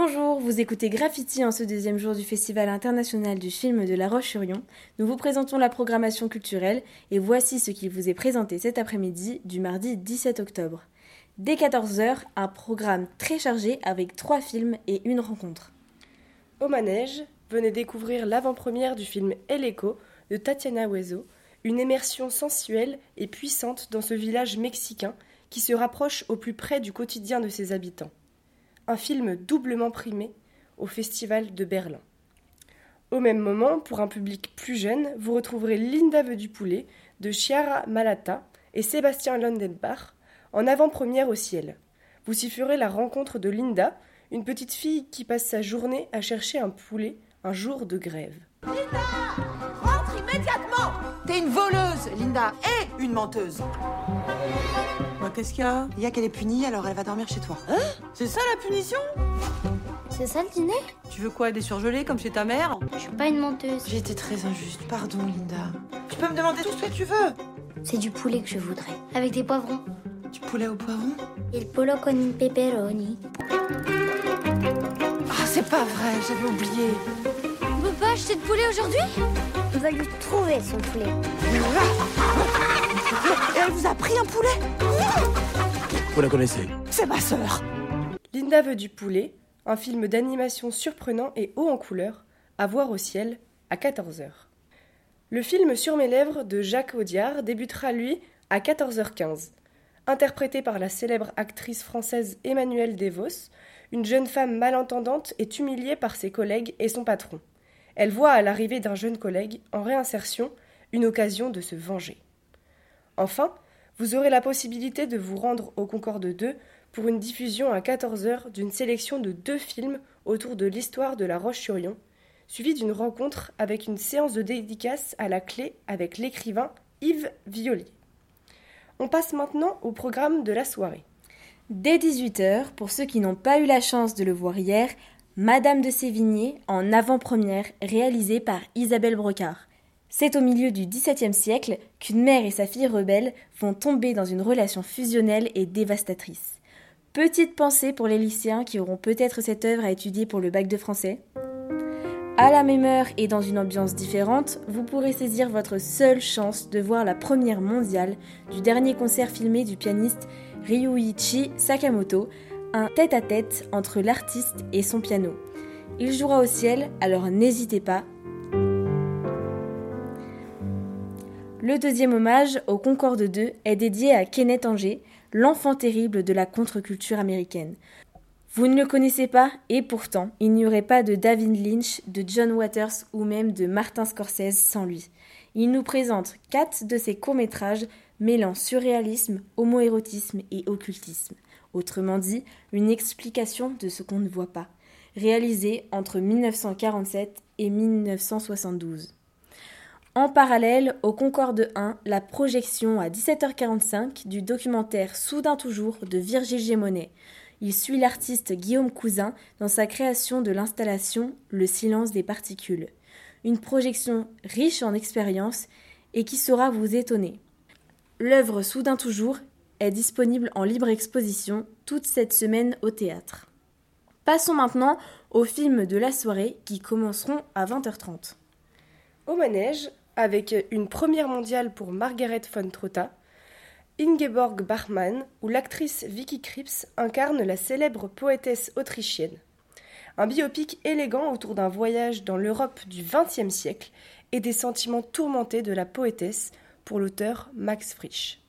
Bonjour, vous écoutez Graffiti en ce deuxième jour du Festival international du film de La Roche-sur-Yon. Nous vous présentons la programmation culturelle et voici ce qui vous est présenté cet après-midi du mardi 17 octobre. Dès 14h, un programme très chargé avec trois films et une rencontre. Au manège, venez découvrir l'avant-première du film El Eco de Tatiana Hueso, une immersion sensuelle et puissante dans ce village mexicain qui se rapproche au plus près du quotidien de ses habitants. Un film doublement primé au Festival de Berlin. Au même moment, pour un public plus jeune, vous retrouverez Linda veut du poulet de Chiara Malata et Sébastien Landenbach en avant-première au ciel. Vous y ferez la rencontre de Linda, une petite fille qui passe sa journée à chercher un poulet un jour de grève. Linda Rentre immédiatement T'es une voleuse, Linda, et une menteuse. Bah, qu'est-ce qu'il y a? Il y a qu'elle est punie, alors elle va dormir chez toi. Hein? C'est ça la punition? C'est ça le dîner? Tu veux quoi Des surgelés comme chez ta mère? Je suis pas une menteuse. J'ai été très injuste, pardon, Linda. Tu peux me demander tout ce que tu veux. C'est du poulet que je voudrais, avec des poivrons. Du poulet au poivron? Il polo con un pepperoni. Ah, c'est pas vrai, j'avais oublié. On peut pas acheter de poulet aujourd'hui? On va lui trouver son poulet. Et elle vous a pris un poulet Vous la connaissez C'est ma sœur. Linda veut du poulet, un film d'animation surprenant et haut en couleur, à voir au ciel, à 14h. Le film Sur mes lèvres de Jacques Audiard débutera, lui, à 14h15. Interprété par la célèbre actrice française Emmanuelle Devos, une jeune femme malentendante est humiliée par ses collègues et son patron. Elle voit à l'arrivée d'un jeune collègue, en réinsertion, une occasion de se venger. Enfin, vous aurez la possibilité de vous rendre au Concorde 2 pour une diffusion à 14h d'une sélection de deux films autour de l'histoire de la Roche-sur-Yon, suivie d'une rencontre avec une séance de dédicace à la clé avec l'écrivain Yves Violier. On passe maintenant au programme de la soirée. Dès 18h, pour ceux qui n'ont pas eu la chance de le voir hier, Madame de Sévigné en avant-première réalisée par Isabelle Brocard. C'est au milieu du XVIIe siècle qu'une mère et sa fille rebelle vont tomber dans une relation fusionnelle et dévastatrice. Petite pensée pour les lycéens qui auront peut-être cette œuvre à étudier pour le bac de français. À la même heure et dans une ambiance différente, vous pourrez saisir votre seule chance de voir la première mondiale du dernier concert filmé du pianiste Ryuichi Sakamoto, un tête-à-tête entre l'artiste et son piano. Il jouera au ciel, alors n'hésitez pas. Le deuxième hommage au Concorde 2 est dédié à Kenneth Anger, l'enfant terrible de la contre-culture américaine. Vous ne le connaissez pas, et pourtant, il n'y aurait pas de David Lynch, de John Waters ou même de Martin Scorsese sans lui. Il nous présente quatre de ses courts-métrages mêlant surréalisme, homoérotisme et occultisme. Autrement dit, une explication de ce qu'on ne voit pas, réalisé entre 1947 et 1972. En parallèle, au Concorde 1, la projection à 17h45 du documentaire Soudain toujours de Virgile Gémonet. Il suit l'artiste Guillaume Cousin dans sa création de l'installation Le silence des particules. Une projection riche en expériences et qui saura vous étonner. L'œuvre Soudain toujours est disponible en libre exposition toute cette semaine au théâtre. Passons maintenant aux films de la soirée qui commenceront à 20h30. Au manège, avec une première mondiale pour Margaret von Trotta, Ingeborg Bachmann, où l'actrice Vicky Krieps incarne la célèbre poétesse autrichienne. Un biopic élégant autour d'un voyage dans l'Europe du XXe siècle et des sentiments tourmentés de la poétesse pour l'auteur Max Frisch.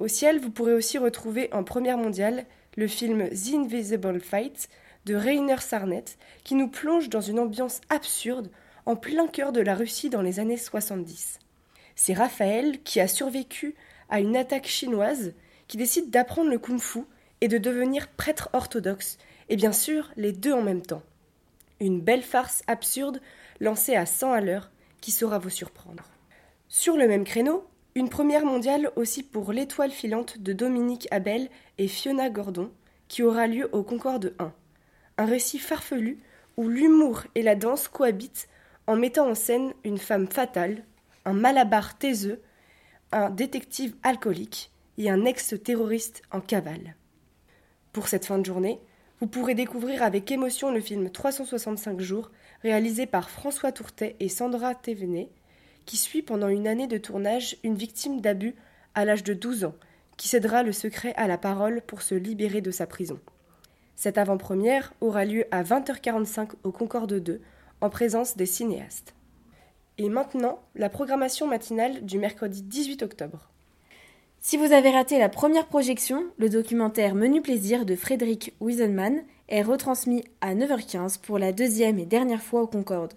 Au ciel, vous pourrez aussi retrouver en première mondiale le film The Invisible Fight de Rainer Sarnet, qui nous plonge dans une ambiance absurde en plein cœur de la Russie dans les années 70. C'est Raphaël qui a survécu à une attaque chinoise qui décide d'apprendre le kung-fu et de devenir prêtre orthodoxe, et bien sûr les deux en même temps. Une belle farce absurde lancée à 100 à l'heure qui saura vous surprendre. Sur le même créneau, une première mondiale aussi pour l'étoile filante de Dominique Abel et Fiona Gordon, qui aura lieu au Concorde 1. Un récit farfelu où l'humour et la danse cohabitent en mettant en scène une femme fatale, un malabar taiseux, un détective alcoolique et un ex-terroriste en cavale. Pour cette fin de journée, Vous pourrez découvrir avec émotion le film 365 jours, réalisé par François Tourtet et Sandra Thévenet, qui suit pendant une année de tournage une victime d'abus à l'âge de 12 ans, qui cédera le secret à la parole pour se libérer de sa prison. Cette avant-première aura lieu à 20h45 au Concorde 2, en présence des cinéastes. Et maintenant, la programmation matinale du mercredi 18 octobre. Si vous avez raté la première projection, le documentaire Menu plaisir de Frédéric Wieselman est retransmis à 9h15 pour la deuxième et dernière fois au Concorde.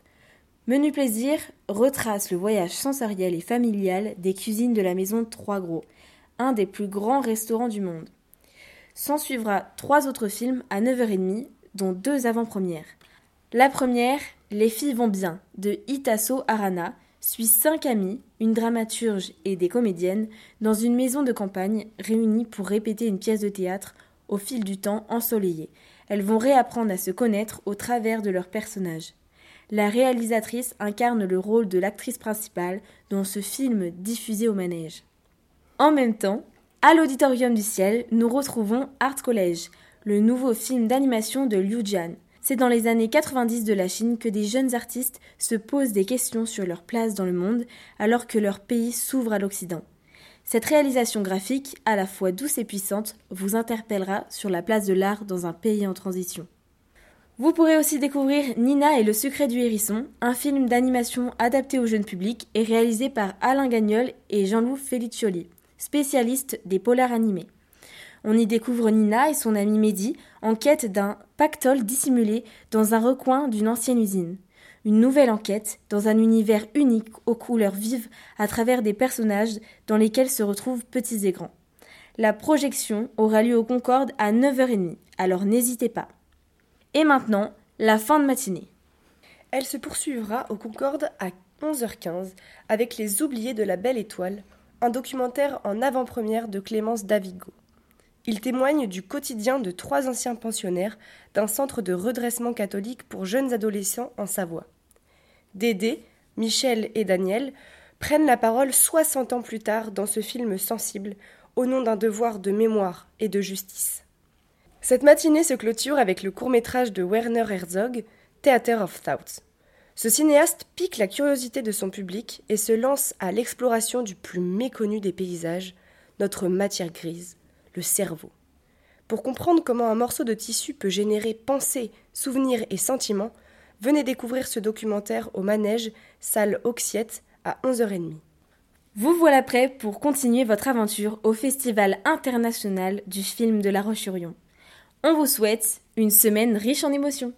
Menu plaisir retrace le voyage sensoriel et familial des cuisines de la maison Trois Gros, un des plus grands restaurants du monde. S'en suivra trois autres films à 9h30, dont deux avant-premières. La première, Les filles vont bien, de Itaso Arana, suit cinq amies, une dramaturge et des comédiennes, dans une maison de campagne réunies pour répéter une pièce de théâtre au fil du temps ensoleillé. Elles vont réapprendre à se connaître au travers de leurs personnages. La réalisatrice incarne le rôle de l'actrice principale dans ce film diffusé au manège. En même temps, à l'Auditorium du Ciel, nous retrouvons Art College, le nouveau film d'animation de Liu Jian. C'est dans les années 90 de la Chine que des jeunes artistes se posent des questions sur leur place dans le monde alors que leur pays s'ouvre à l'Occident. Cette réalisation graphique, à la fois douce et puissante, vous interpellera sur la place de l'art dans un pays en transition. Vous pourrez aussi découvrir Nina et le secret du hérisson, un film d'animation adapté au jeune public et réalisé par Alain Gagnol et Jean-Loup Feliccioli, spécialistes des polars animés. On y découvre Nina et son ami Mehdi en quête d'un pactole dissimulé dans un recoin d'une ancienne usine. Une nouvelle enquête dans un univers unique aux couleurs vives à travers des personnages dans lesquels se retrouvent petits et grands. La projection aura lieu au Concorde à 9h30, alors n'hésitez pas. Et maintenant, la fin de matinée. Elle se poursuivra au Concorde à 11h15 avec Les Oubliés de la Belle Étoile, un documentaire en avant-première de Clémence Davigo. Il témoigne du quotidien de trois anciens pensionnaires d'un centre de redressement catholique pour jeunes adolescents en Savoie. Dédé, Michel et Daniel prennent la parole 60 ans plus tard dans ce film sensible au nom d'un devoir de mémoire et de justice. Cette matinée se clôture avec le court-métrage de Werner Herzog, Theater of Thoughts. Ce cinéaste pique la curiosité de son public et se lance à l'exploration du plus méconnu des paysages, notre matière grise le cerveau. Pour comprendre comment un morceau de tissu peut générer pensées, souvenirs et sentiments, venez découvrir ce documentaire au manège, salle Oxiette, à 11h30. Vous voilà prêt pour continuer votre aventure au Festival international du film de La Roche-sur-Yon. On vous souhaite une semaine riche en émotions.